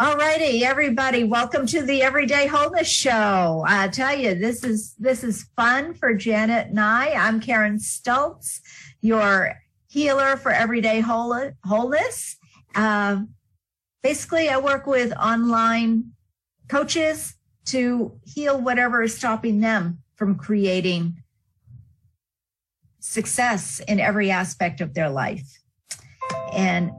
All righty, everybody, welcome to the Everyday Wholeness Show. I tell you, this is this is fun for Janet and I. I'm Karen Stultz, your healer for everyday wholeness. Uh, basically, I work with online coaches to heal whatever is stopping them from creating success in every aspect of their life. And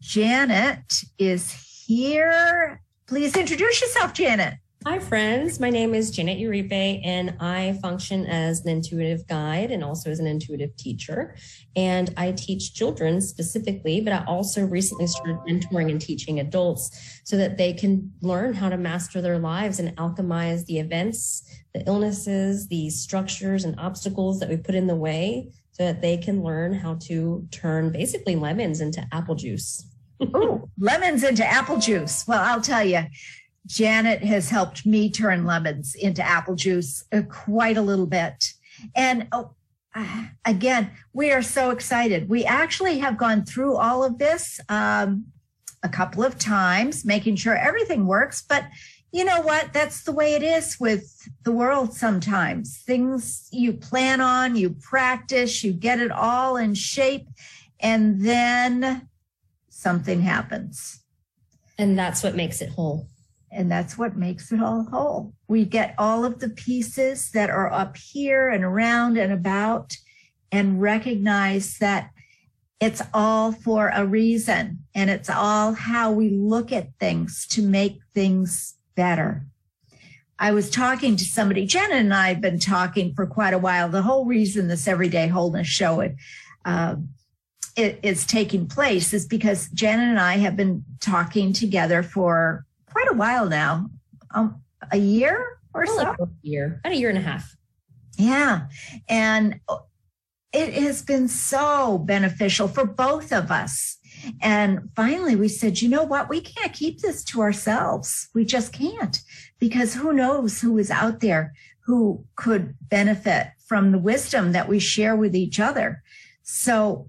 Janet is here. Please introduce yourself, Janet. Hi, friends. My name is Janet Uribe, and I function as an intuitive guide and also as an intuitive teacher. And I teach children specifically, but I also recently started mentoring and teaching adults so that they can learn how to master their lives and alchemize the events, the illnesses, the structures, and obstacles that we put in the way so that they can learn how to turn basically lemons into apple juice. Oh, lemons into apple juice. Well, I'll tell you, Janet has helped me turn lemons into apple juice uh, quite a little bit. And oh, uh, again, we are so excited. We actually have gone through all of this um, a couple of times, making sure everything works. But you know what? That's the way it is with the world sometimes. Things you plan on, you practice, you get it all in shape, and then something happens. And that's what makes it whole. And that's what makes it all whole. We get all of the pieces that are up here and around and about and recognize that it's all for a reason and it's all how we look at things to make things better. I was talking to somebody, Jenna and I have been talking for quite a while. The whole reason this everyday wholeness show it, uh, it is taking place is because Janet and I have been talking together for quite a while now, um, a year or so. a year, about a year and a half. Yeah, and it has been so beneficial for both of us. And finally, we said, you know what? We can't keep this to ourselves. We just can't, because who knows who is out there who could benefit from the wisdom that we share with each other. So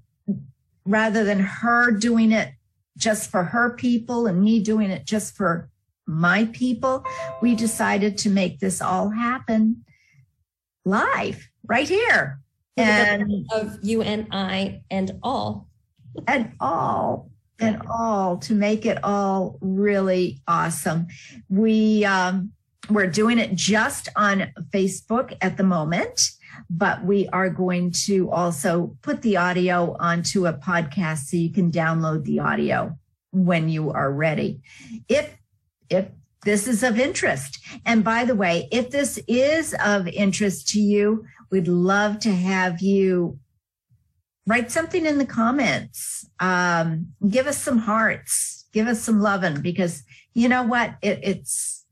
rather than her doing it just for her people and me doing it just for my people, we decided to make this all happen live right here. And of you and I and all. And all and all to make it all really awesome. We um we're doing it just on Facebook at the moment but we are going to also put the audio onto a podcast so you can download the audio when you are ready. If, if this is of interest. And by the way, if this is of interest to you, we'd love to have you write something in the comments. Um, give us some hearts, give us some loving because you know what? It, it's,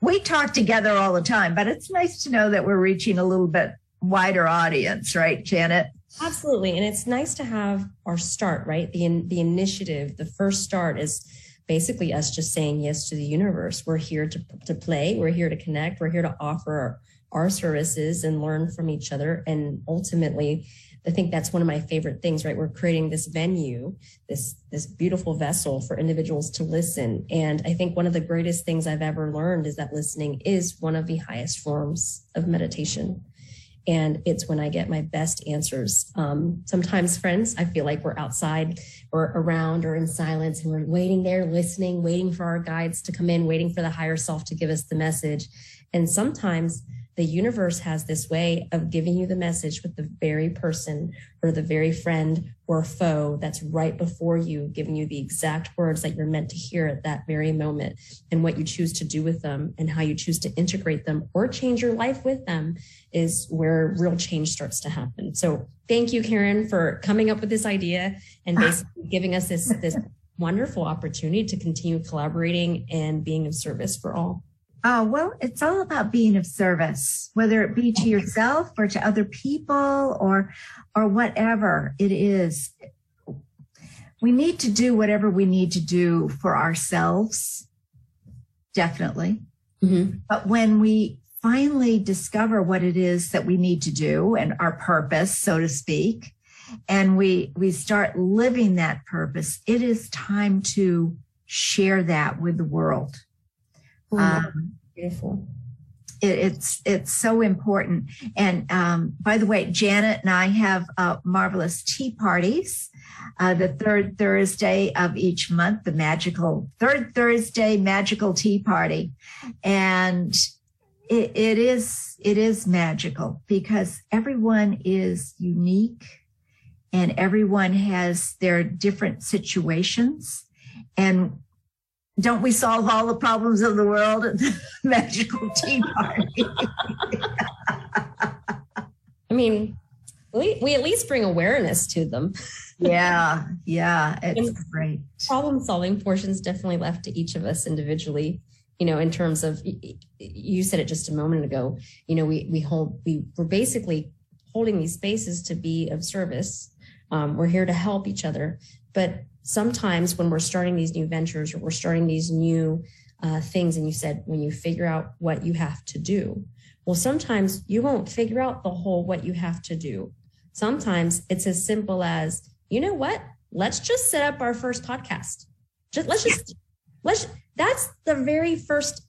we talk together all the time, but it's nice to know that we're reaching a little bit wider audience, right, Janet? Absolutely. And it's nice to have our start, right? The, the initiative, the first start is basically us just saying yes to the universe. We're here to, to play. We're here to connect. We're here to offer our, our services and learn from each other. And ultimately, I think that's one of my favorite things, right? We're creating this venue, this, this beautiful vessel for individuals to listen. And I think one of the greatest things I've ever learned is that listening is one of the highest forms of meditation and it's when I get my best answers. Um, sometimes, friends, I feel like we're outside or around or in silence and we're waiting there, listening, waiting for our guides to come in, waiting for the higher self to give us the message. And sometimes the universe has this way of giving you the message with the very person or the very friend or foe that's right before you, giving you the exact words that you're meant to hear at that very moment. And what you choose to do with them and how you choose to integrate them or change your life with them is where real change starts to happen. So thank you, Karen, for coming up with this idea and basically giving us this, this wonderful opportunity to continue collaborating and being of service for all. Oh, well, it's all about being of service, whether it be to yourself or to other people or, or whatever it is. We need to do whatever we need to do for ourselves. Definitely. Mm-hmm. But when we finally discover what it is that we need to do and our purpose, so to speak, and we, we start living that purpose, it is time to share that with the world. Oh, um, beautiful. It, it's it's so important. And um, by the way, Janet and I have uh, marvelous tea parties. Uh, the third Thursday of each month, the magical third Thursday magical tea party, and it, it is it is magical because everyone is unique and everyone has their different situations and don't we solve all the problems of the world at the magical tea party? I mean we, we at least bring awareness to them. Yeah yeah it's and great. problem solving portions definitely left to each of us individually you know in terms of you said it just a moment ago you know we we hold we we're basically holding these spaces to be of service. Um, we're here to help each other but sometimes when we're starting these new ventures or we're starting these new uh, things and you said when you figure out what you have to do well sometimes you won't figure out the whole what you have to do. Sometimes it's as simple as you know what? Let's just set up our first podcast. Just let's just let's that's the very first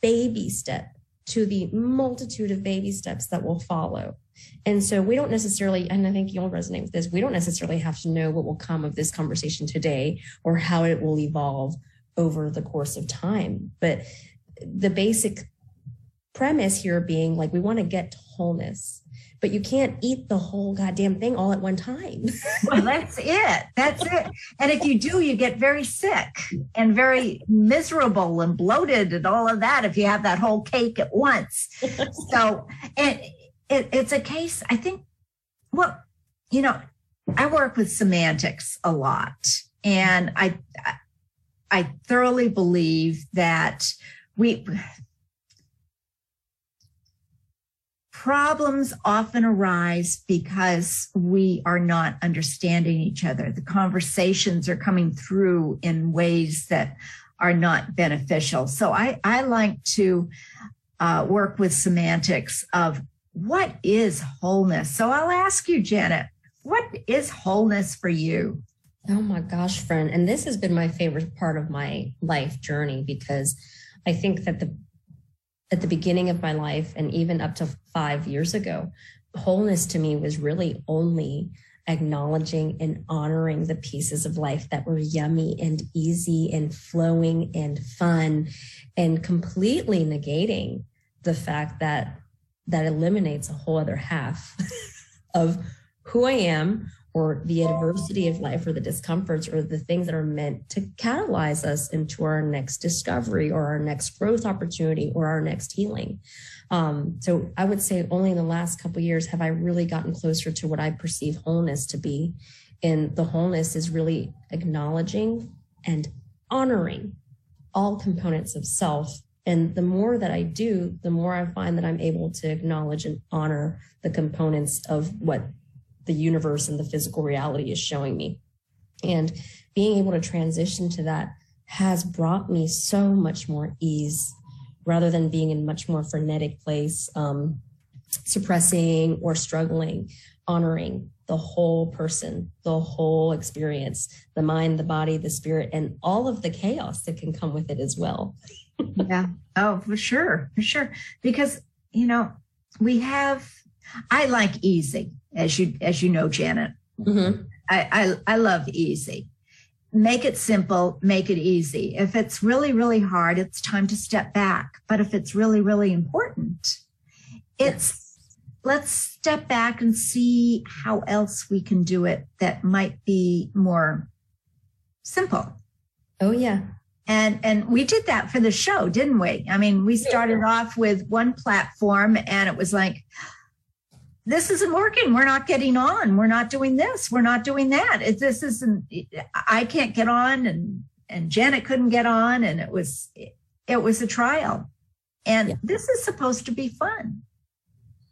baby step to the multitude of baby steps that will follow. And so we don't necessarily, and I think you'll resonate with this, we don't necessarily have to know what will come of this conversation today or how it will evolve over the course of time. But the basic premise here being like we want to get to wholeness but you can't eat the whole goddamn thing all at one time. well, that's it. That's it. And if you do, you get very sick and very miserable and bloated and all of that if you have that whole cake at once. so, and it, it's a case, I think, well, you know, I work with semantics a lot. And I, I thoroughly believe that we problems often arise because we are not understanding each other. The conversations are coming through in ways that are not beneficial. So I, I like to uh, work with semantics of what is wholeness. So I'll ask you, Janet, what is wholeness for you? Oh my gosh, friend. And this has been my favorite part of my life journey because I think that the at the beginning of my life and even up to five years ago, wholeness to me was really only acknowledging and honoring the pieces of life that were yummy and easy and flowing and fun and completely negating the fact that that eliminates a whole other half of who I am or the adversity of life or the discomforts or the things that are meant to catalyze us into our next discovery or our next growth opportunity or our next healing. Um, so I would say only in the last couple years have I really gotten closer to what I perceive wholeness to be. And the wholeness is really acknowledging and honoring all components of self. And the more that I do, the more I find that I'm able to acknowledge and honor the components of what the universe and the physical reality is showing me. And being able to transition to that has brought me so much more ease rather than being in much more frenetic place, um, suppressing or struggling, honoring the whole person, the whole experience, the mind, the body, the spirit, and all of the chaos that can come with it as well. Yeah. Oh, for sure. For sure. Because, you know, we have, I like easy as you as you know, Janet. Mm-hmm. I, I I love easy. Make it simple, make it easy. If it's really, really hard, it's time to step back. But if it's really, really important, it's yes. let's step back and see how else we can do it that might be more simple. Oh yeah. And and we did that for the show, didn't we? I mean, we started off with one platform and it was like, this isn't working. We're not getting on. We're not doing this. We're not doing that. It, this isn't, I can't get on and, and Janet couldn't get on. And it was, it was a trial. And yeah. this is supposed to be fun.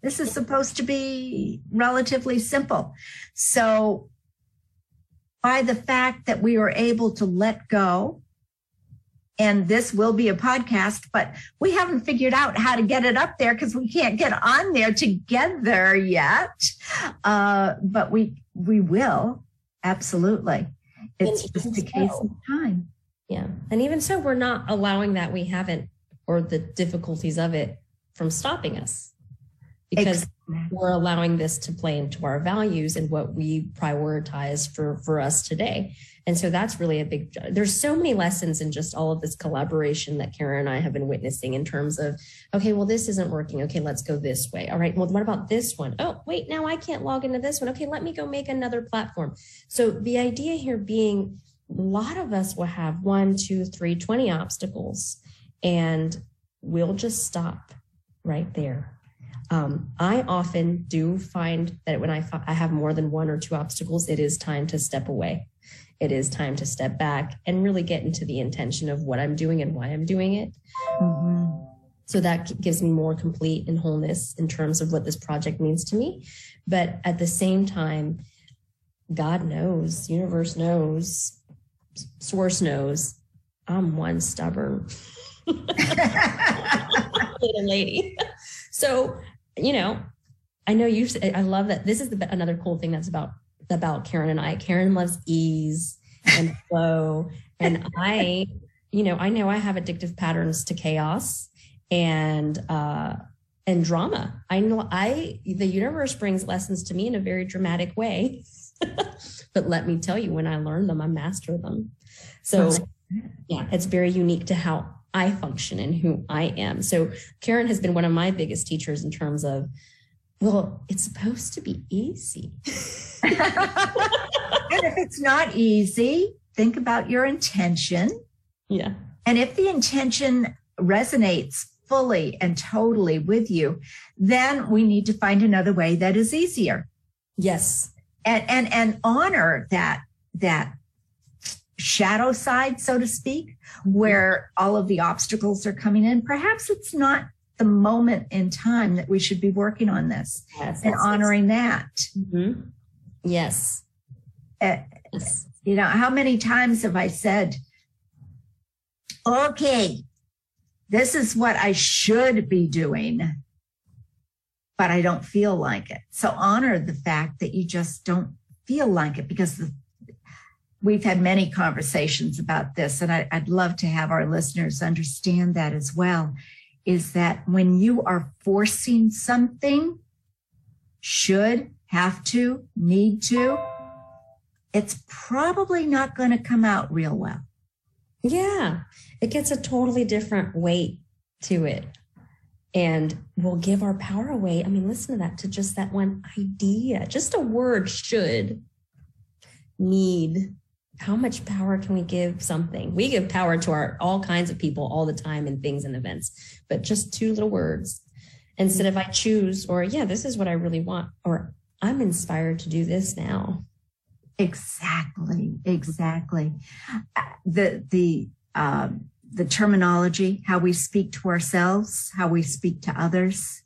This is supposed to be relatively simple. So by the fact that we were able to let go and this will be a podcast, but we haven't figured out how to get it up there because we can't get on there together yet. Uh, but we we will absolutely. It's just a case of time. Yeah. And even so, we're not allowing that we haven't, or the difficulties of it from stopping us because we're allowing this to play into our values and what we prioritize for, for us today. And so that's really a big, there's so many lessons in just all of this collaboration that Karen and I have been witnessing in terms of, okay, well, this isn't working. Okay, let's go this way. All right, well, what about this one? Oh, wait, now I can't log into this one. Okay, let me go make another platform. So the idea here being a lot of us will have one, two, three, 20 obstacles, and we'll just stop right there. Um, I often do find that when I, I have more than one or two obstacles, it is time to step away. It is time to step back and really get into the intention of what I'm doing and why I'm doing it. Mm-hmm. So that gives me more complete and wholeness in terms of what this project means to me. But at the same time, God knows, universe knows, source knows, I'm one stubborn little lady. So, you know, I know you, I love that. This is the, another cool thing that's about, about Karen and I. Karen loves ease and flow. and I, you know, I know I have addictive patterns to chaos and, uh, and drama. I know I, the universe brings lessons to me in a very dramatic way. but let me tell you, when I learn them, I master them. So, yeah, it's very unique to how I function and who I am. So Karen has been one of my biggest teachers in terms of, well, it's supposed to be easy. and if it's not easy, think about your intention. Yeah. And if the intention resonates fully and totally with you, then we need to find another way that is easier. Yes. And and and honor that that shadow side, so to speak, where all of the obstacles are coming in. Perhaps it's not the moment in time that we should be working on this yes, and honoring that. Mm-hmm. Yes. Uh, yes. You know, how many times have I said, okay, this is what I should be doing, but I don't feel like it. So honor the fact that you just don't feel like it because the we've had many conversations about this, and I, would love to have our listeners understand that as well. Is that when you are forcing something, should, have to, need to, it's probably not going to come out real well. Yeah, it gets a totally different weight to it. And we'll give our power away. I mean, listen to that, to just that one idea, just a word should, need, how much power can we give something? We give power to our all kinds of people all the time and things and events, but just two little words. Instead of I choose, or yeah, this is what I really want, or I'm inspired to do this now. Exactly, exactly. The the um, the terminology, how we speak to ourselves, how we speak to others,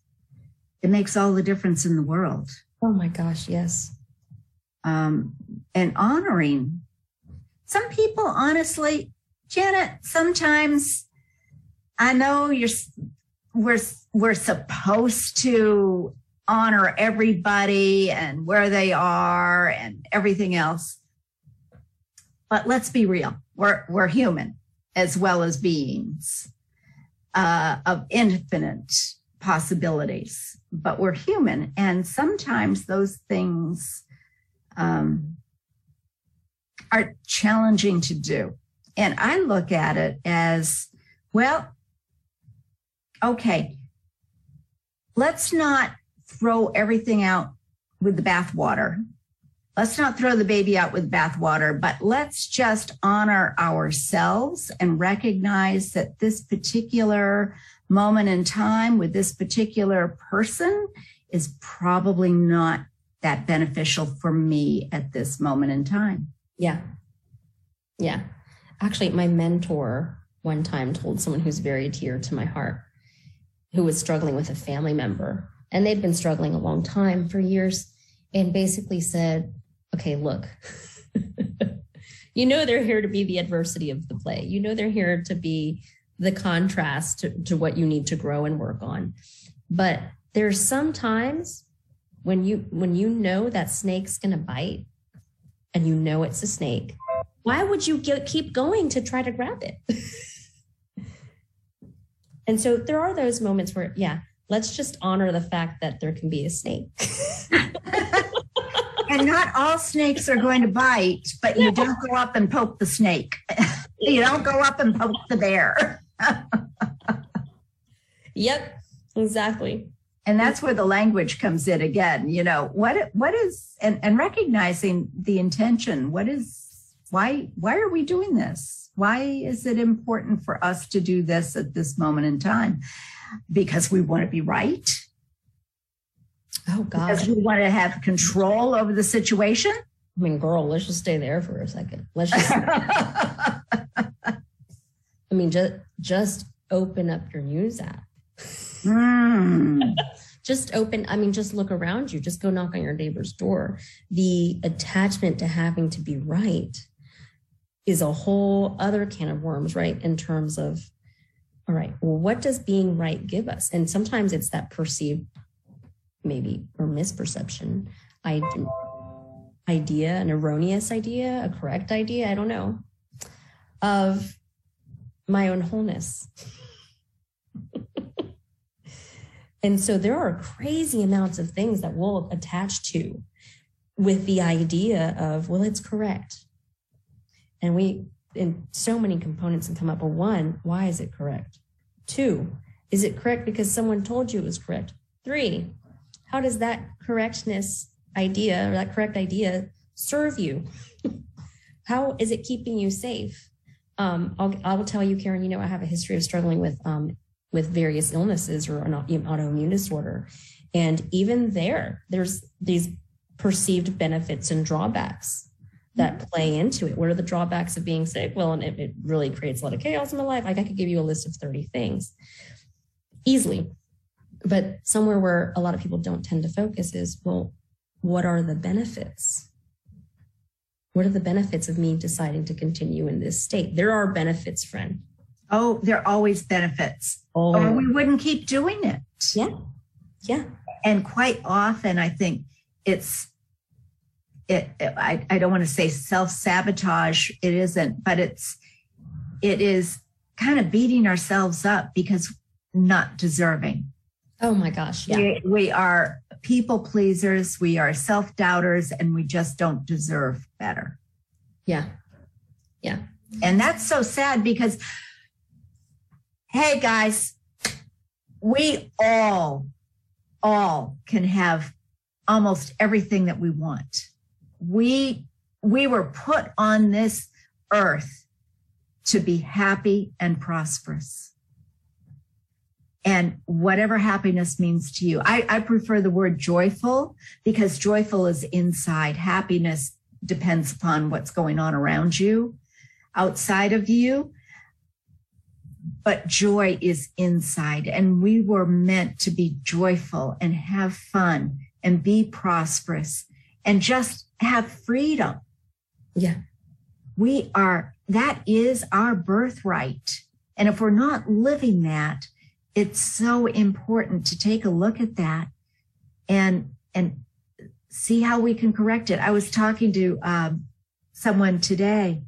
it makes all the difference in the world. Oh my gosh, yes. Um, and honoring some people, honestly, Janet, sometimes I know you're, we're, we're supposed to honor everybody and where they are and everything else. But let's be real. We're, we're human as well as beings uh, of infinite possibilities, but we're human. And sometimes those things um, are challenging to do. And I look at it as, well, okay, let's not throw everything out with the bathwater. Let's not throw the baby out with bathwater, but let's just honor ourselves and recognize that this particular moment in time with this particular person is probably not that beneficial for me at this moment in time. Yeah. Yeah. Actually, my mentor one time told someone who's very dear to my heart, who was struggling with a family member, and they'd been struggling a long time for years, and basically said, Okay, look, you know, they're here to be the adversity of the play. You know, they're here to be the contrast to, to what you need to grow and work on. But there's sometimes when you when you know that snake's gonna bite and you know it's a snake why would you get, keep going to try to grab it? and so there are those moments where, yeah, let's just honor the fact that there can be a snake. and not all snakes are going to bite, but you don't go up and poke the snake. you don't go up and poke the bear. yep, exactly. And that's where the language comes in again. You know, what what is and, and recognizing the intention. What is why why are we doing this? Why is it important for us to do this at this moment in time? Because we want to be right Oh God. Because we want to have control over the situation. I mean, girl, let's just stay there for a second. Let's just I mean, just just open up your news app. Mm. just open, I mean, just look around you. Just go knock on your neighbor's door. The attachment to having to be right is a whole other can of worms, right? In terms of, all right, well, what does being right give us? And sometimes it's that perceived maybe or misperception idea an erroneous idea a correct idea i don't know of my own wholeness and so there are crazy amounts of things that we'll attach to with the idea of well it's correct and we in so many components and come up with one why is it correct two is it correct because someone told you it was correct three how does that correctness idea or that correct idea serve you? how is it keeping you safe? Um, I'll, I will tell you, Karen, you know, I have a history of struggling with, um, with various illnesses or an autoimmune disorder. And even there, there's these perceived benefits and drawbacks that mm-hmm. play into it. What are the drawbacks of being sick? Well, and it, it really creates a lot of chaos in my life. Like I could give you a list of 30 things easily but somewhere where a lot of people don't tend to focus is well what are the benefits what are the benefits of me deciding to continue in this state there are benefits friend oh there are always benefits oh. or we oh. wouldn't keep doing it yeah yeah and quite often i think it's it, it I, I don't want to say self-sabotage it isn't but it's it is kind of beating ourselves up because not deserving Oh my gosh. Yeah. We, we are people pleasers, we are self doubters, and we just don't deserve better. Yeah. Yeah. And that's so sad because, hey guys, we all, all can have almost everything that we want. We, we were put on this earth to be happy and prosperous and whatever happiness means to you. I, I, prefer the word joyful because joyful is inside. Happiness depends upon what's going on around you, outside of you. But joy is inside. And we were meant to be joyful and have fun and be prosperous and just have freedom. Yeah. We are, that is our birthright. And if we're not living that, it's so important to take a look at that and and see how we can correct it. I was talking to um, someone today,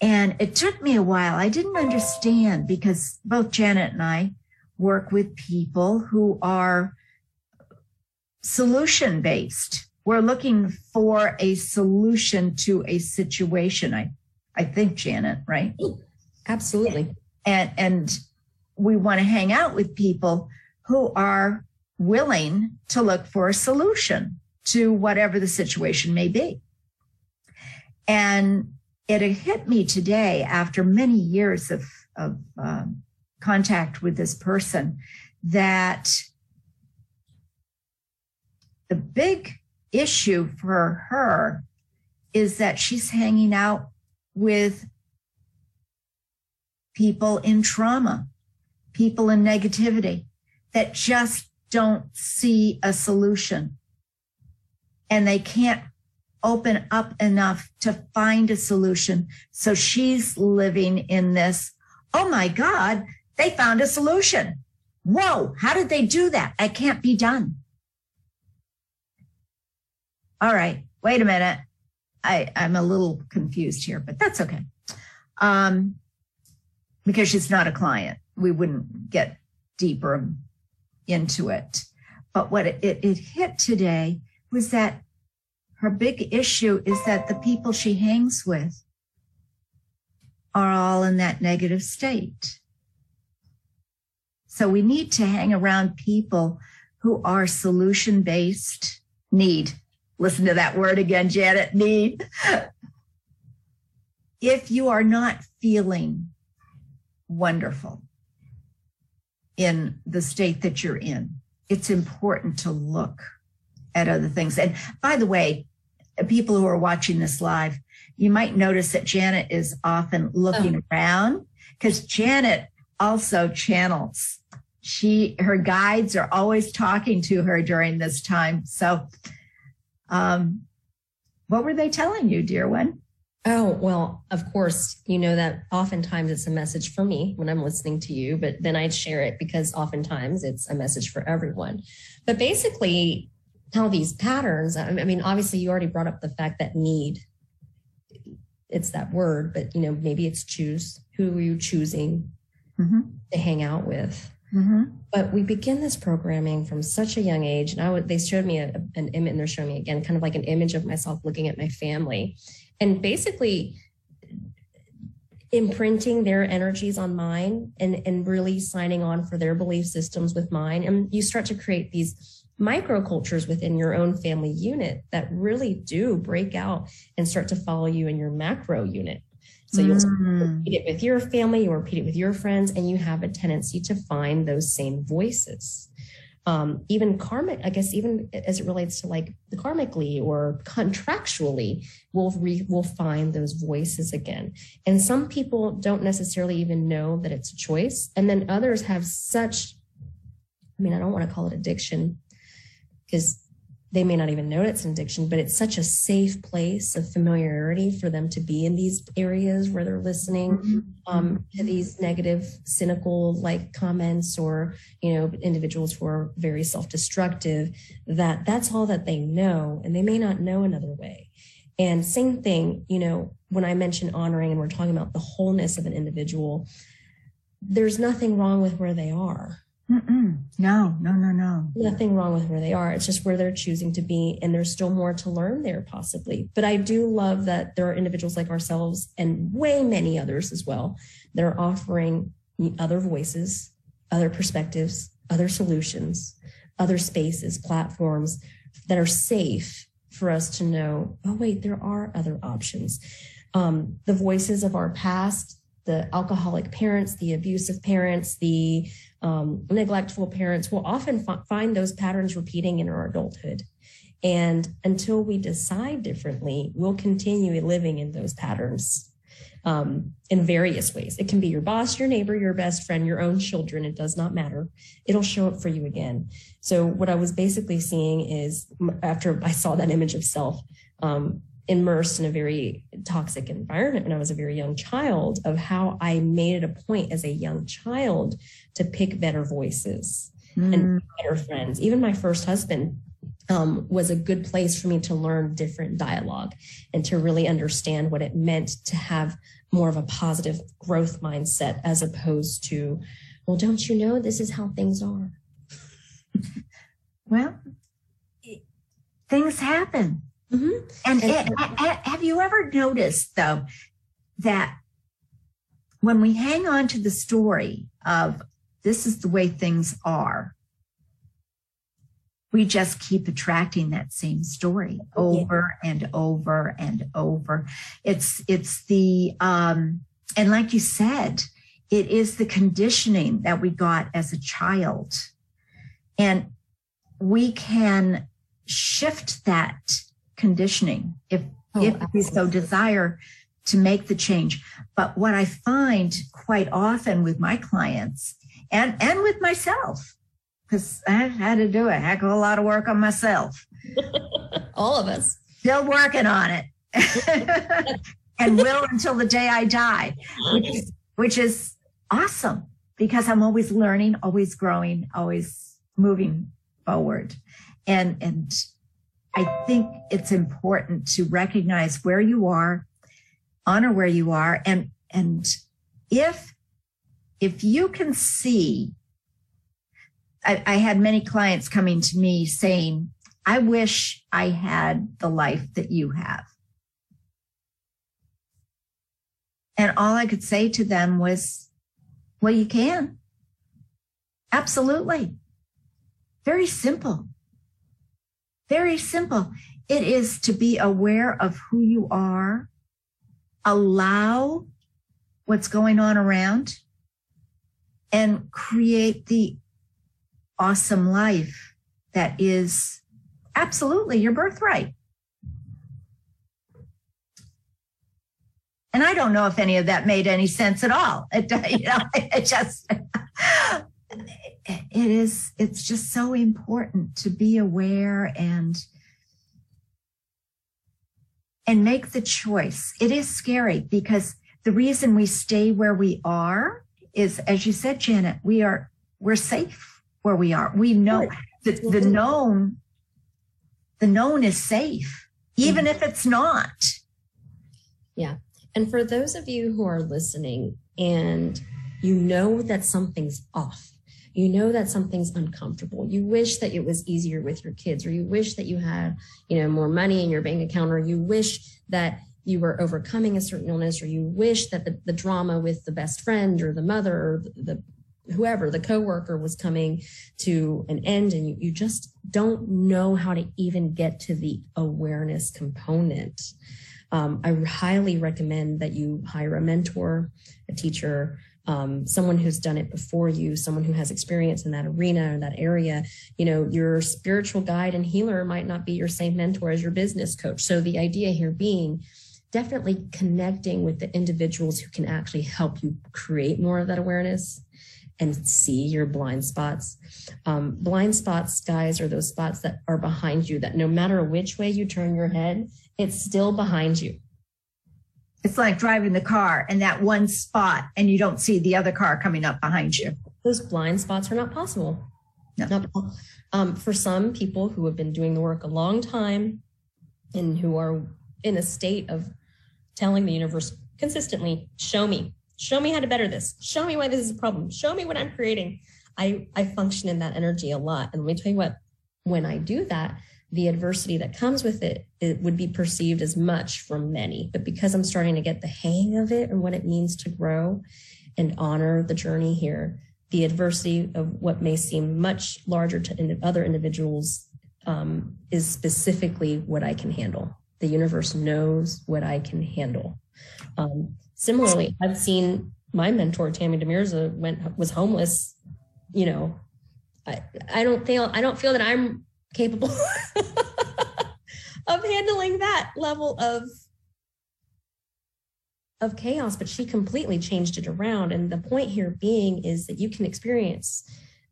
and it took me a while. I didn't understand because both Janet and I work with people who are solution based. We're looking for a solution to a situation. I, I think Janet, right? Absolutely. And and we want to hang out with people who are willing to look for a solution to whatever the situation may be. And it hit me today after many years of, of um, contact with this person that the big issue for her is that she's hanging out with people in trauma people in negativity that just don't see a solution. And they can't open up enough to find a solution. So she's living in this, oh my God, they found a solution. Whoa, how did they do that? I can't be done. All right, wait a minute. I, I'm a little confused here, but that's okay. Um, because she's not a client. We wouldn't get deeper into it. But what it, it, it hit today was that her big issue is that the people she hangs with are all in that negative state. So we need to hang around people who are solution based need. Listen to that word again, Janet, need. if you are not feeling wonderful in the state that you're in, it's important to look at other things. And by the way, people who are watching this live, you might notice that Janet is often looking oh. around because Janet also channels. She, her guides are always talking to her during this time. So, um, what were they telling you, dear one? Oh, well, of course, you know that oftentimes it's a message for me when I'm listening to you, but then I'd share it because oftentimes it's a message for everyone. But basically, how these patterns, I mean, obviously, you already brought up the fact that need, it's that word, but you know, maybe it's choose. Who are you choosing mm-hmm. to hang out with? Mm-hmm. But we begin this programming from such a young age. And I would, they showed me a, an image, and they're showing me again, kind of like an image of myself looking at my family and basically imprinting their energies on mine and, and really signing on for their belief systems with mine. And you start to create these microcultures within your own family unit that really do break out and start to follow you in your macro unit. So you'll mm. repeat it with your family, you repeat it with your friends, and you have a tendency to find those same voices um, even karmic, I guess, even as it relates to like the karmically or contractually, we'll re, we'll find those voices again. And some people don't necessarily even know that it's a choice, and then others have such. I mean, I don't want to call it addiction because they may not even know it's an addiction, but it's such a safe place of familiarity for them to be in these areas where they're listening mm-hmm. um, to these negative, cynical like comments or, you know, individuals who are very self-destructive, that that's all that they know. And they may not know another way. And same thing, you know, when I mention honoring and we're talking about the wholeness of an individual, there's nothing wrong with where they are Mm-mm. No, no, no, no. Nothing wrong with where they are. It's just where they're choosing to be. And there's still more to learn there, possibly. But I do love that there are individuals like ourselves and way many others as well that are offering other voices, other perspectives, other solutions, other spaces, platforms that are safe for us to know oh, wait, there are other options. Um, the voices of our past the alcoholic parents, the abusive parents, the neglectful parents will often find those patterns repeating in our adulthood. And until we decide differently, we'll continue living in those patterns um, in various ways. It can be your boss, your neighbor, your best friend, your own children. It does not matter. It'll show up for you again. So, what I was basically seeing is after I saw that image of self, um, immersed in a very toxic environment when I was a very young child of how I made it a point as a young child to pick better voices mm. and better friends. Even my first husband um, was a good place for me to learn different dialogue and to really understand what it meant to have more of a positive growth mindset as opposed to, well, don't you know this is how things are? Well, things happen Mm-hmm. And, and it, have you ever noticed, though, that when we hang on to the story of this is the way things are, we just keep attracting that same story over yeah. and over and over. It's it's the um, and like you said, it is the conditioning that we got as a child, and we can shift that conditioning if oh, if we so desire to make the change. But what I find quite often with my clients and and with myself, because I had to do a heck of a lot of work on myself. All of us. Still working on it. and will until the day I die, which is, which is awesome because I'm always learning, always growing, always moving forward. And and I think it's important to recognize where you are, honor where you are, and and if if you can see, I, I had many clients coming to me saying, I wish I had the life that you have. And all I could say to them was, well, you can. Absolutely. Very simple. Very simple. It is to be aware of who you are, allow what's going on around, and create the awesome life that is absolutely your birthright. And I don't know if any of that made any sense at all. It, you know, it just, it is, it's just so important to be aware and, and make the choice. It is scary because the reason we stay where we are is, as you said, Janet, we are, we're safe where we are. We know that the mm-hmm. known, the known is safe, even mm-hmm. if it's not. Yeah. And for those of you who are listening and you know that something's off, you know that something's uncomfortable. You wish that it was easier with your kids, or you wish that you had, you know, more money in your bank account, or you wish that you were overcoming a certain illness, or you wish that the, the drama with the best friend or the mother or the, the whoever the coworker was coming to an end and you, you just don't know how to even get to the awareness component um, I highly recommend that you hire a mentor, a teacher, um, someone who's done it before you, someone who has experience in that arena or that area. You know, your spiritual guide and healer might not be your same mentor as your business coach. So the idea here being definitely connecting with the individuals who can actually help you create more of that awareness and see your blind spots. Um, blind spots, guys, are those spots that are behind you that no matter which way you turn your head, it's still behind you. It's like driving the car in that one spot and you don't see the other car coming up behind you. Those blind spots are not possible. No. Not, um, for some people who have been doing the work a long time and who are in a state of telling the universe consistently, show me, show me how to better this, show me why this is a problem, show me what I'm creating. I, I function in that energy a lot. And let me tell you what, when I do that, the adversity that comes with it, it would be perceived as much from many. But because I'm starting to get the hang of it and what it means to grow and honor the journey here, the adversity of what may seem much larger to other individuals um, is specifically what I can handle. The universe knows what I can handle. Um, similarly, I've seen my mentor Tammy Demirza went was homeless. You know, I I don't feel I don't feel that I'm capable of handling that level of of chaos but she completely changed it around. And the point here being is that you can experience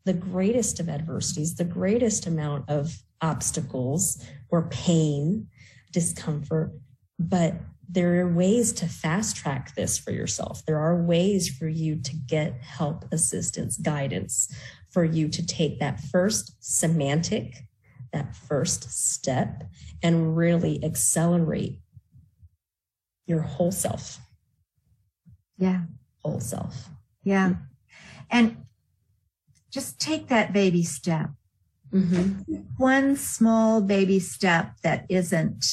the greatest of adversities the greatest amount of obstacles or pain discomfort but there are ways to fast track this for yourself. There are ways for you to get help assistance guidance for you to take that first semantic that first step and really accelerate your whole self. Yeah. Whole self. Yeah. And just take that baby step. Mm-hmm. One small baby step that isn't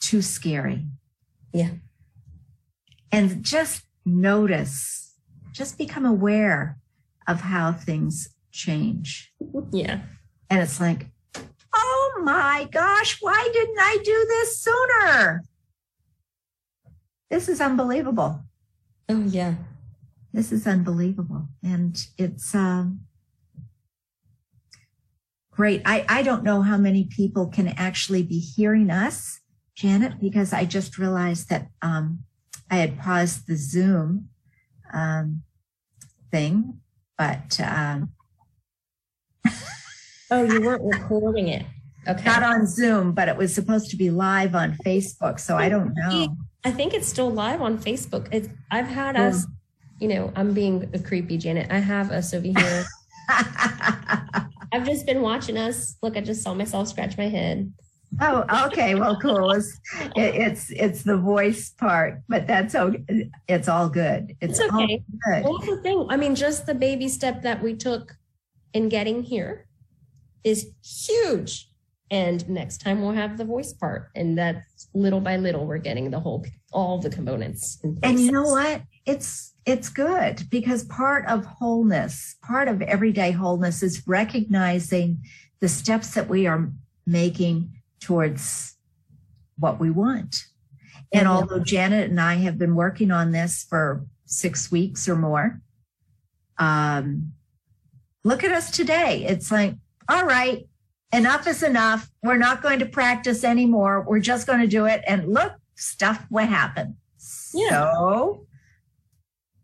too scary. Yeah. And just notice, just become aware of how things change. Yeah. And it's like, oh my gosh, why didn't I do this sooner? This is unbelievable. Oh, yeah. This is unbelievable. And it's um, great. I, I don't know how many people can actually be hearing us, Janet, because I just realized that um, I had paused the Zoom um, thing, but um, Oh, you weren't recording it. Okay. Not on Zoom, but it was supposed to be live on Facebook. So I don't know. I think it's still live on Facebook. It's, I've had oh. us, you know, I'm being a creepy Janet. I have us over here. I've just been watching us. Look, I just saw myself scratch my head. Oh, okay. Well, cool. It's, it, it's it's the voice part, but that's okay. It's all good. It's, It's okay. all good. Well, the thing. I mean, just the baby step that we took in getting here is huge. And next time we'll have the voice part, and that's little by little we're getting the whole all the components. And you know what? It's it's good because part of wholeness, part of everyday wholeness is recognizing the steps that we are making towards what we want. And although Janet and I have been working on this for six weeks or more, um, look at us today. It's like, all right, enough is enough. We're not going to practice anymore. We're just going to do it. And look, stuff what happened. Yeah. So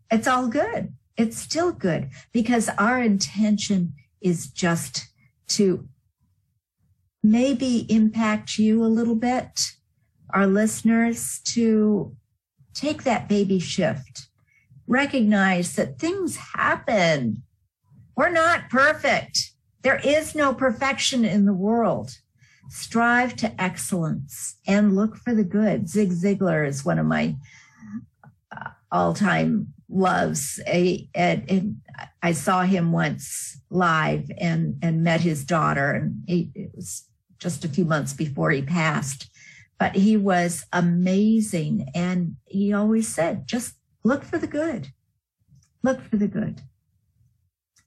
it's all good. It's still good because our intention is just to maybe impact you a little bit, our listeners, to take that baby shift. Recognize that things happen. We're not perfect. There is no perfection in the world. Strive to excellence and look for the good. Zig Ziglar is one of my uh, all-time loves. A, and, and I saw him once live and and met his daughter, and he, it was just a few months before he passed. But he was amazing, and he always said, "Just look for the good. Look for the good."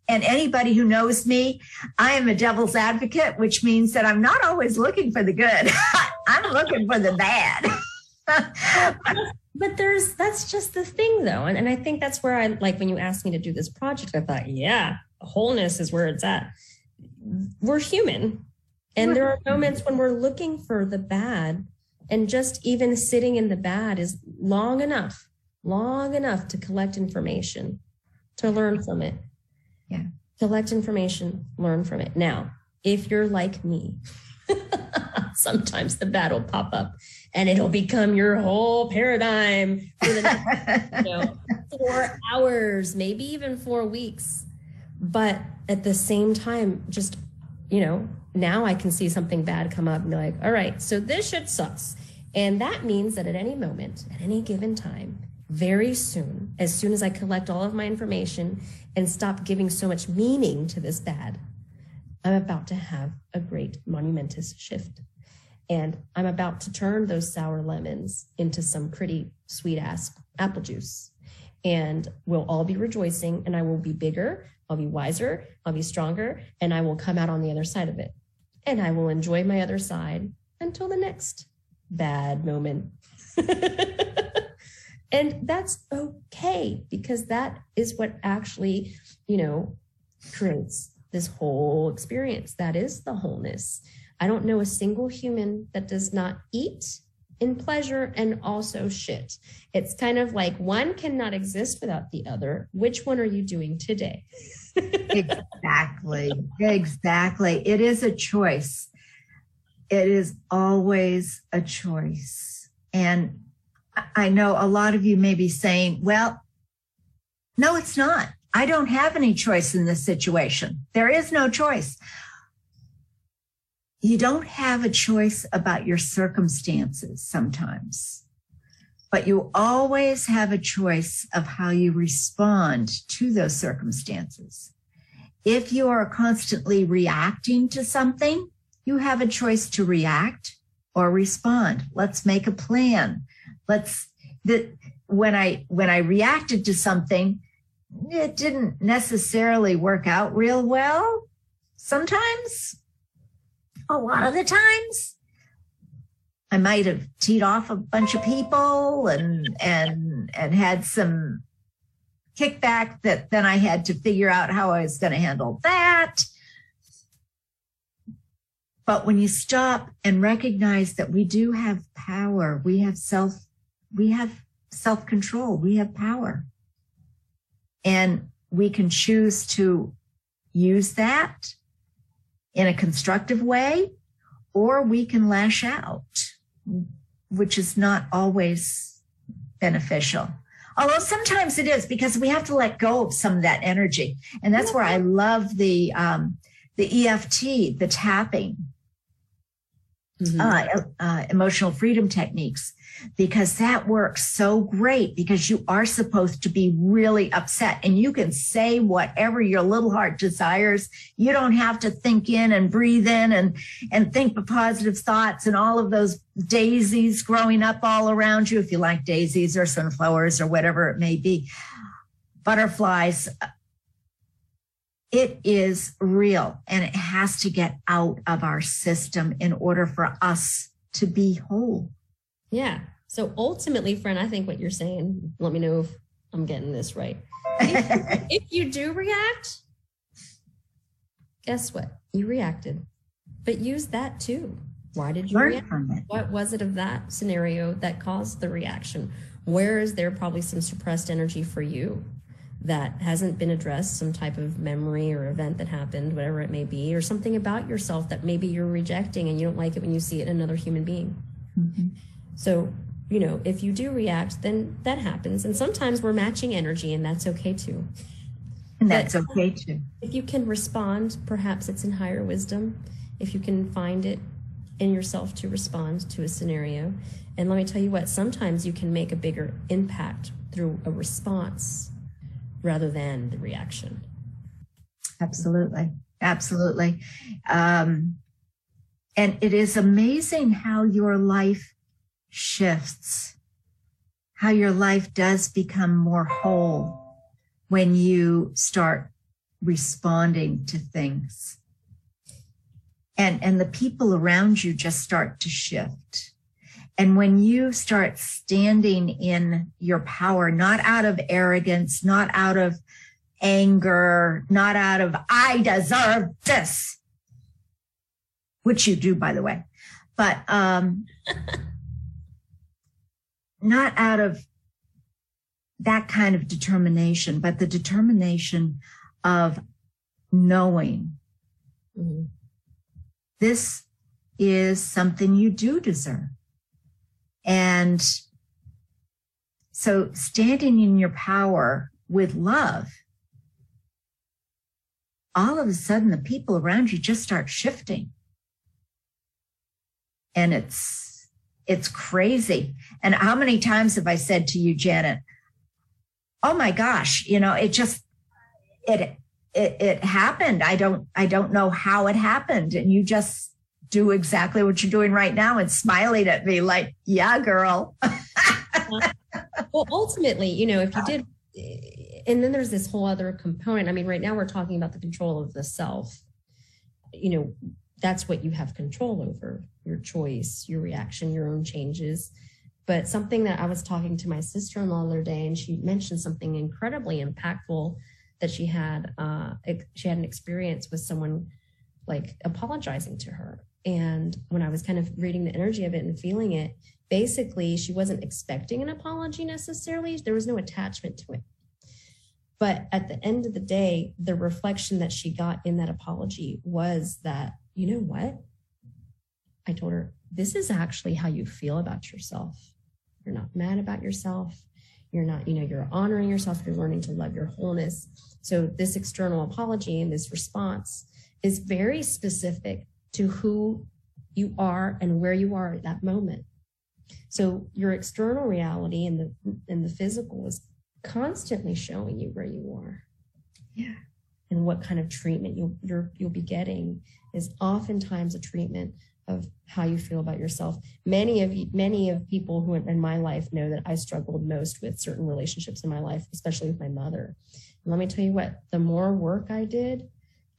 And anybody who knows me, I am a devil's advocate, which means that I'm not always looking for the good. I'm looking for the bad. but there's that's just the thing though and, and i think that's where i like when you asked me to do this project i thought yeah wholeness is where it's at we're human and there are moments when we're looking for the bad and just even sitting in the bad is long enough long enough to collect information to learn from it Yeah. collect information learn from it now if you're like me sometimes the bad will pop up and it'll become your whole paradigm for the next you know, four hours, maybe even four weeks. But at the same time, just, you know, now I can see something bad come up and be like, all right, so this shit sucks. And that means that at any moment, at any given time, very soon, as soon as I collect all of my information and stop giving so much meaning to this bad, I'm about to have a great monumentous shift. And I'm about to turn those sour lemons into some pretty sweet ass apple juice. And we'll all be rejoicing, and I will be bigger, I'll be wiser, I'll be stronger, and I will come out on the other side of it. And I will enjoy my other side until the next bad moment. and that's okay because that is what actually, you know, creates this whole experience. That is the wholeness. I don't know a single human that does not eat in pleasure and also shit. It's kind of like one cannot exist without the other. Which one are you doing today? exactly. Exactly. It is a choice. It is always a choice. And I- know a lot of you may be saying, well, no, it's not. I don't have any choice in this situation. There is no choice. You don't have a choice about your circumstances sometimes, but you always have a choice of how you respond to those circumstances. If you are constantly reacting to something, you have a choice to react or respond. Let's make a plan. Let's that when I when I reacted to something, it didn't necessarily work out real well. Sometimes, a lot of the times, I might have teed off a bunch of people and and and had some kickback that then I had to figure out how I was going to handle that. But when you stop and recognize that we do have power, we have self, we have self control, we have power. And we can choose to use that in a constructive way, or we can lash out, which is not always beneficial. Although sometimes it is because we have to let go of some of that energy. And that's where I love the, um, the EFT, the tapping, mm-hmm. uh, uh, emotional freedom techniques because that works so great because you are supposed to be really upset and you can say whatever your little heart desires. You don't have to think in and breathe in and, and think of positive thoughts and all of those daisies growing up all around you. If you like daisies or sunflowers or whatever it may be, butterflies, it is real and it has to get out of our system in order for us to be whole. Yeah. So ultimately, friend, I think what you're saying, let me know if I'm getting this right. If, if you do react, guess what? You reacted, but use that too. Why did you Learn react? From it. What was it of that scenario that caused the reaction? Where is there probably some suppressed energy for you? That hasn't been addressed, some type of memory or event that happened, whatever it may be, or something about yourself that maybe you're rejecting and you don't like it when you see it in another human being. Mm-hmm. So, you know, if you do react, then that happens. And sometimes we're matching energy, and that's okay too. And that's but okay too. If you can respond, perhaps it's in higher wisdom. If you can find it in yourself to respond to a scenario. And let me tell you what, sometimes you can make a bigger impact through a response rather than the reaction. Absolutely. Absolutely. Um, and it is amazing how your life shifts, how your life does become more whole when you start responding to things. And, and the people around you just start to shift. And when you start standing in your power, not out of arrogance, not out of anger, not out of, I deserve this, which you do, by the way, but, um, not out of that kind of determination, but the determination of knowing mm-hmm. this is something you do deserve. And so standing in your power with love, all of a sudden the people around you just start shifting. And it's, it's crazy. And how many times have I said to you, Janet, oh my gosh, you know, it just, it, it, it happened. I don't, I don't know how it happened. And you just do exactly what you're doing right now and smiling at me like, yeah, girl. well, ultimately, you know, if you did, and then there's this whole other component. I mean, right now we're talking about the control of the self. You know, that's what you have control over your choice, your reaction, your own changes. But something that I was talking to my sister in law the other day, and she mentioned something incredibly impactful that she had. Uh, she had an experience with someone like apologizing to her and when I was kind of reading the energy of it and feeling it, basically, she wasn't expecting an apology necessarily. There was no attachment to it. But at the end of the day, the reflection that she got in that apology was that, you know what? I told her, this is actually how you feel about yourself. You're not mad about yourself. You're not, you know, you're honoring yourself. You're learning to love your wholeness. So this external apology and this response is very specific to who you are and where you are at that moment. So your external reality and the and the physical is constantly showing you where you are. Yeah. And what kind of treatment you'll you will be getting is oftentimes a treatment of how you feel about yourself. Many of you, many of people who in my life know that I struggled most with certain relationships in my life, especially with my mother. And let me tell you what, the more work I did,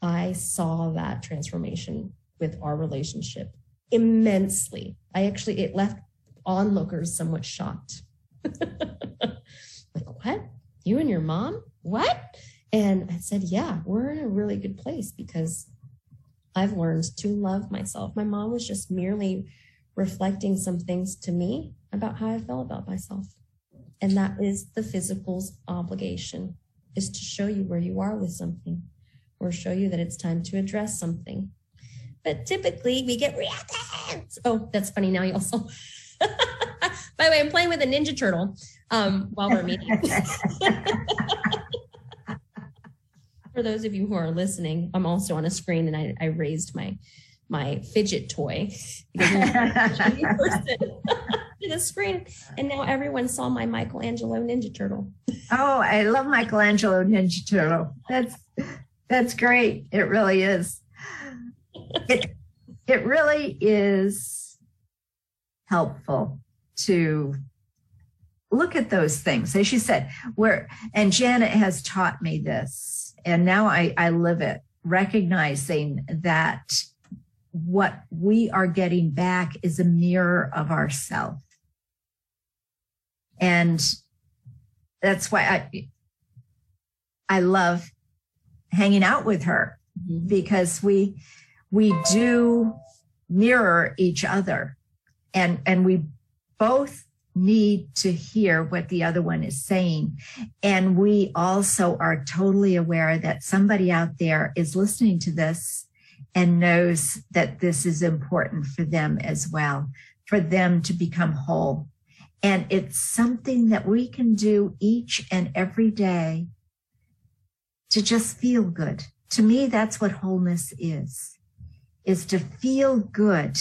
I saw that transformation with our relationship immensely. I actually, it left onlookers somewhat shocked. like, what? You and your mom? What? And I said, yeah, we're in a really good place because I've learned to love myself. My mom was just merely reflecting some things to me about how I felt about myself. And that is the physical's obligation is to show you where you are with something or show you that it's time to address something but typically we get reactions. Oh, that's funny. Now you also. By the way, I'm playing with a Ninja Turtle um, while we're meeting. for those of you who are listening, I'm also on a screen and I, I raised my my fidget toy to the screen, and now everyone saw my Michelangelo Ninja Turtle. Oh, I love Michelangelo Ninja Turtle. That's that's great. It really is. It it really is helpful to look at those things as you said where and janet has taught me this and now i i live it recognizing that what we are getting back is a mirror of ourself and that's why i i love hanging out with her mm-hmm. because we we do mirror each other and and we both need to hear what the other one is saying. And we also are totally aware that somebody out there is listening to this and knows that this is important for them as well, for them to become whole. And it's something that we can do each and every day to just feel good. To me, that's what wholeness is, is to feel good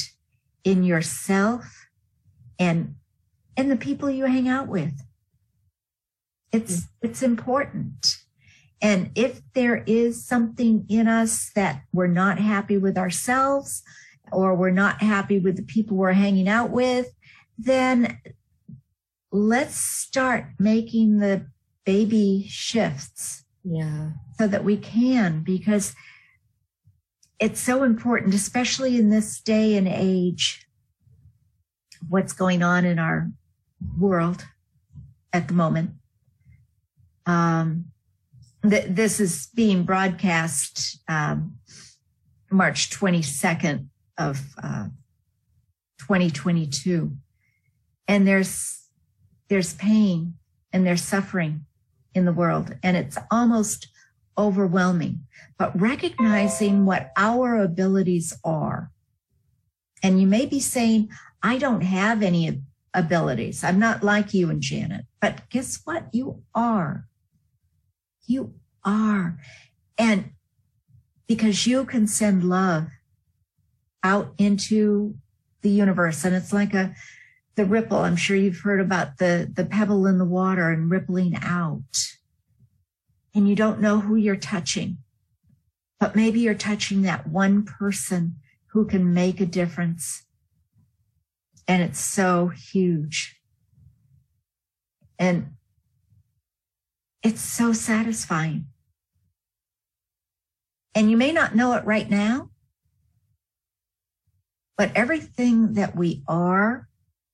in yourself and and the people you hang out with. It's, it's important. And if there is something in us that we're not happy with ourselves or we're not happy with the people we're hanging out with, then let's start making the baby shifts. Yeah. So that we can, because it's so important, especially in this day and age, what's going on in our world at the moment. Um, th- this is being broadcast um, March 22nd of uh, 2022, and there's there's pain and there's suffering in the world, and it's almost overwhelming. But recognizing what our abilities are, and you may be saying, "I don't have any abilities. I'm not like you and Janet, but guess what? You are. You are. And because you can send love out into the universe and it's like a the ripple i'm sure you've heard about the the pebble in the water and rippling out and you don't know who you're touching but maybe you're touching that one person who can make a difference and it's so huge. And it's so satisfying. And you may not know it right now, but everything that we are,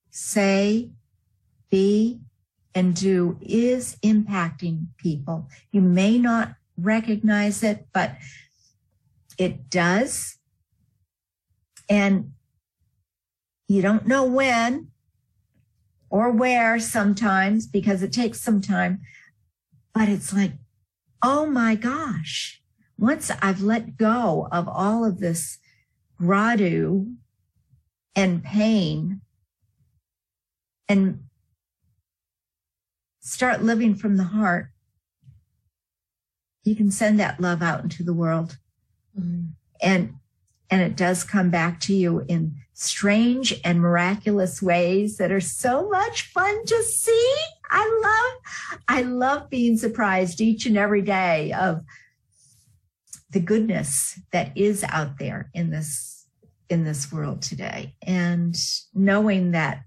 say, be, and do is impacting people. You may not recognize it, but it does. And you don't know when or where sometimes because it takes some time, but it's like, oh my gosh, once I've let go of all of this gradu and pain and start living from the heart, you can send that love out into the world. Mm. And and it does come back to you in strange and miraculous ways that are so much fun to see. I love, I love being surprised each and every day of the goodness that is out there in this, in this world today. And knowing that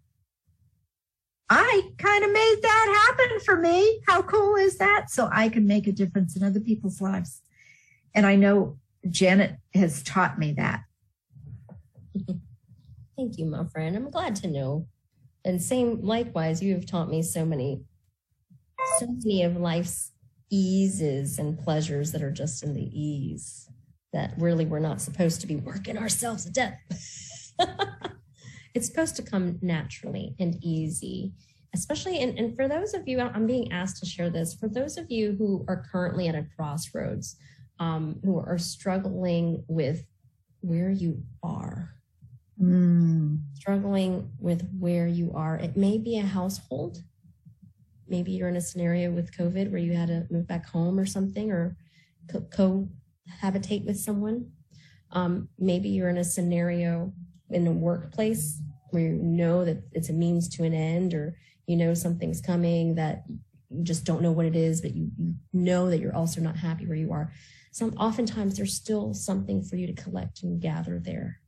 I kind of made that happen for me. How cool is that? So I can make a difference in other people's lives. And I know Janet has taught me that. Thank you, my friend. I'm glad to know. And same likewise, you have taught me so many, so many of life's eases and pleasures that are just in the ease that really we're not supposed to be working ourselves to death. it's supposed to come naturally and easy especially and, and for those of you i'm being asked to share this for those of you who are currently at a crossroads um, who are struggling with where you are, mm. struggling with where you are. It may be a household. Maybe you're in a scenario with COVID where you had to move back home or something, or co- cohabitate with someone. Um, maybe you're in a scenario in a workplace where you know that it's a means to an end or you know something's coming that you just don't know what it is, but you, you know that you're also not happy where you are. Some oftentimes there's still something for you to collect and gather there.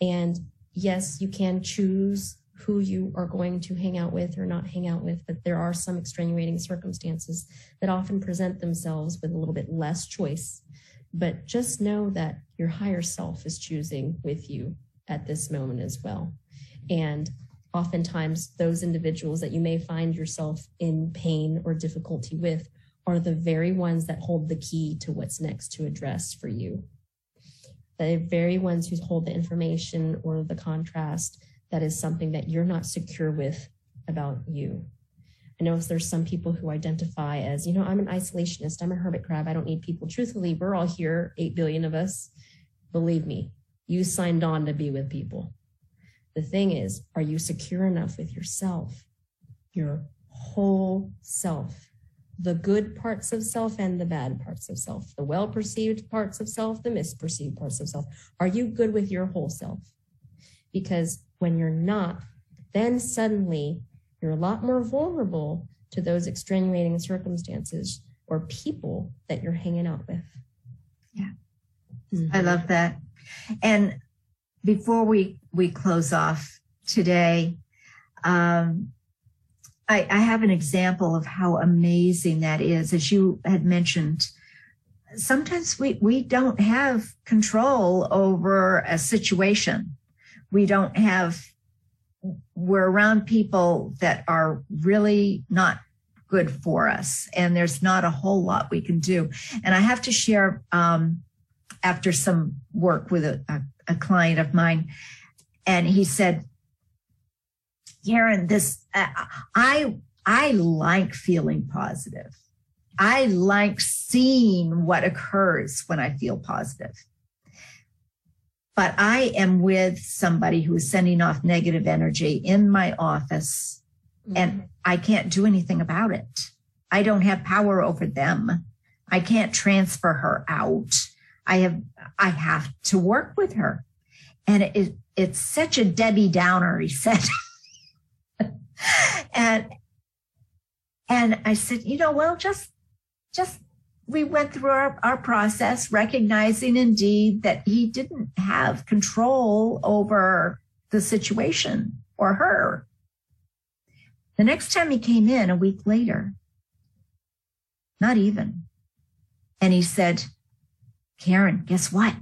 And yes, you can choose who you are going to hang out with or not hang out with, but there are some extenuating circumstances that often present themselves with a little bit less choice. But just know that your higher self is choosing with you at this moment as well. And oftentimes, those individuals that you may find yourself in pain or difficulty with are the very ones that hold the key to what's next to address for you. The very ones who hold the information or the contrast that is something that you're not secure with about you. I know there's some people who identify as, you know, I'm an isolationist, I'm a hermit crab, I don't need people. Truthfully, we're all here, 8 billion of us. Believe me, you signed on to be with people. The thing is, are you secure enough with yourself, your whole self, the good parts of self and the bad parts of self, the well perceived parts of self, the misperceived parts of self? Are you good with your whole self? Because when you're not, then suddenly you're a lot more vulnerable to those extenuating circumstances or people that you're hanging out with. Yeah. Mm-hmm. I love that. And before we, we close off today, um, I, I have an example of how amazing that is. As you had mentioned, sometimes we, we don't have control over a situation. We don't have, we're around people that are really not good for us. And there's not a whole lot we can do. And I have to share, um, after some work with a, a, a client of mine, and he said, Karen, this uh, I I like feeling positive. I like seeing what occurs when I feel positive. But I am with somebody who is sending off negative energy in my office mm-hmm. and I can't do anything about it. I don't have power over them. I can't transfer her out. I have I have to work with her. And it, it's such a Debbie Downer, he said. and and I said, you know, well, just just we went through our, our process, recognizing indeed that he didn't have control over the situation or her. The next time he came in a week later, not even. And he said, Karen, guess what?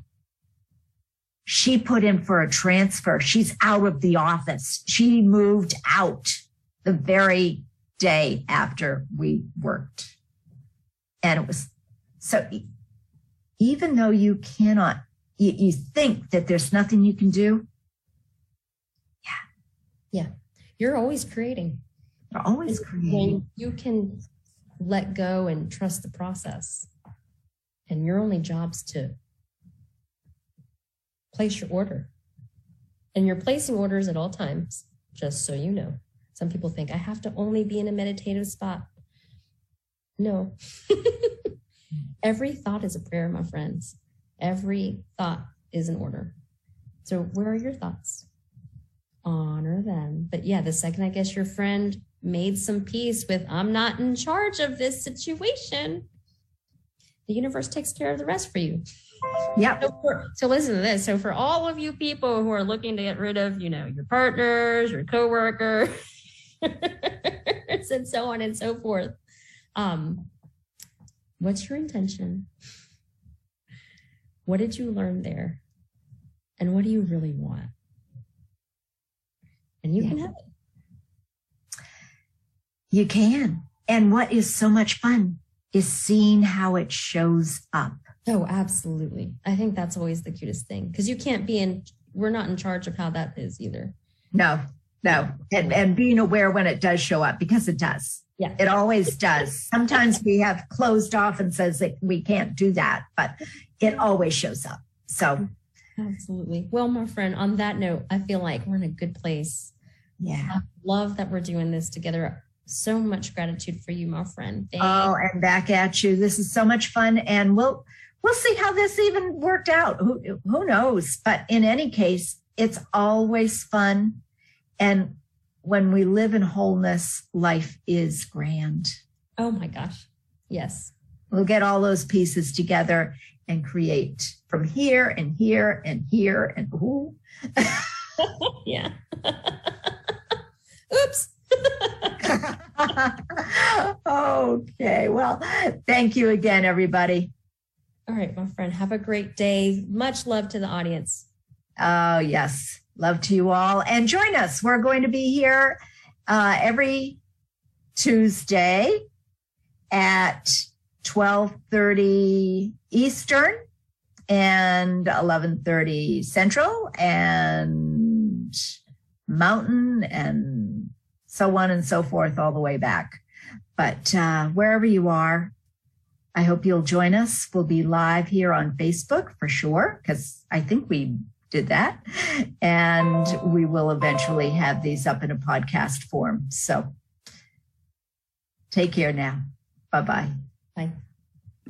She put in for a transfer. She's out of the office. She moved out the very day after we worked. And it was so even though you cannot, you, you think that there's nothing you can do. Yeah. Yeah. You're always creating. You're always creating. You can let go and trust the process. And your only job's to place your order. And you're placing orders at all times, just so you know. Some people think I have to only be in a meditative spot. No. Every thought is a prayer, my friends. Every thought is an order. So, where are your thoughts? Honor them. But yeah, the second I guess your friend made some peace with, I'm not in charge of this situation, the universe takes care of the rest for you. Yeah. So, so, listen to this. So for all of you people who are looking to get rid of, you know, your partners, your coworkers, and so on and so forth. Um, what's your intention? What did you learn there? And what do you really want? And you yeah. can have it. You can. And what is so much fun is seeing how it shows up. Oh, absolutely. I think that's always the cutest thing because you can't be in, we're not in charge of how that is either. No, no. And, and being aware when it does show up because it does. Yeah. It always does. Sometimes we have closed off and says that we can't do that, but it always shows up. So absolutely. Well, my friend, on that note, I feel like we're in a good place. Yeah. I love that we're doing this together. So much gratitude for you, my friend. Thank oh, and back at you. This is so much fun. And we'll we'll see how this even worked out. Who who knows? But in any case, it's always fun. And when we live in wholeness, life is grand. Oh my gosh. Yes. We'll get all those pieces together and create from here and here and here and ooh. yeah. Oops. Okay. Well, thank you again, everybody. All right, my friend. Have a great day. Much love to the audience. Oh, yes. Love to you all. And join us. We're going to be here uh, every Tuesday at 12:30 Eastern and 11:30 Central and Mountain and so on and so forth all the way back. But uh, wherever you are, I hope you'll join us. We'll be live here on Facebook for sure, because I think we did that. And we will eventually have these up in a podcast form. So take care now. Bye bye bye.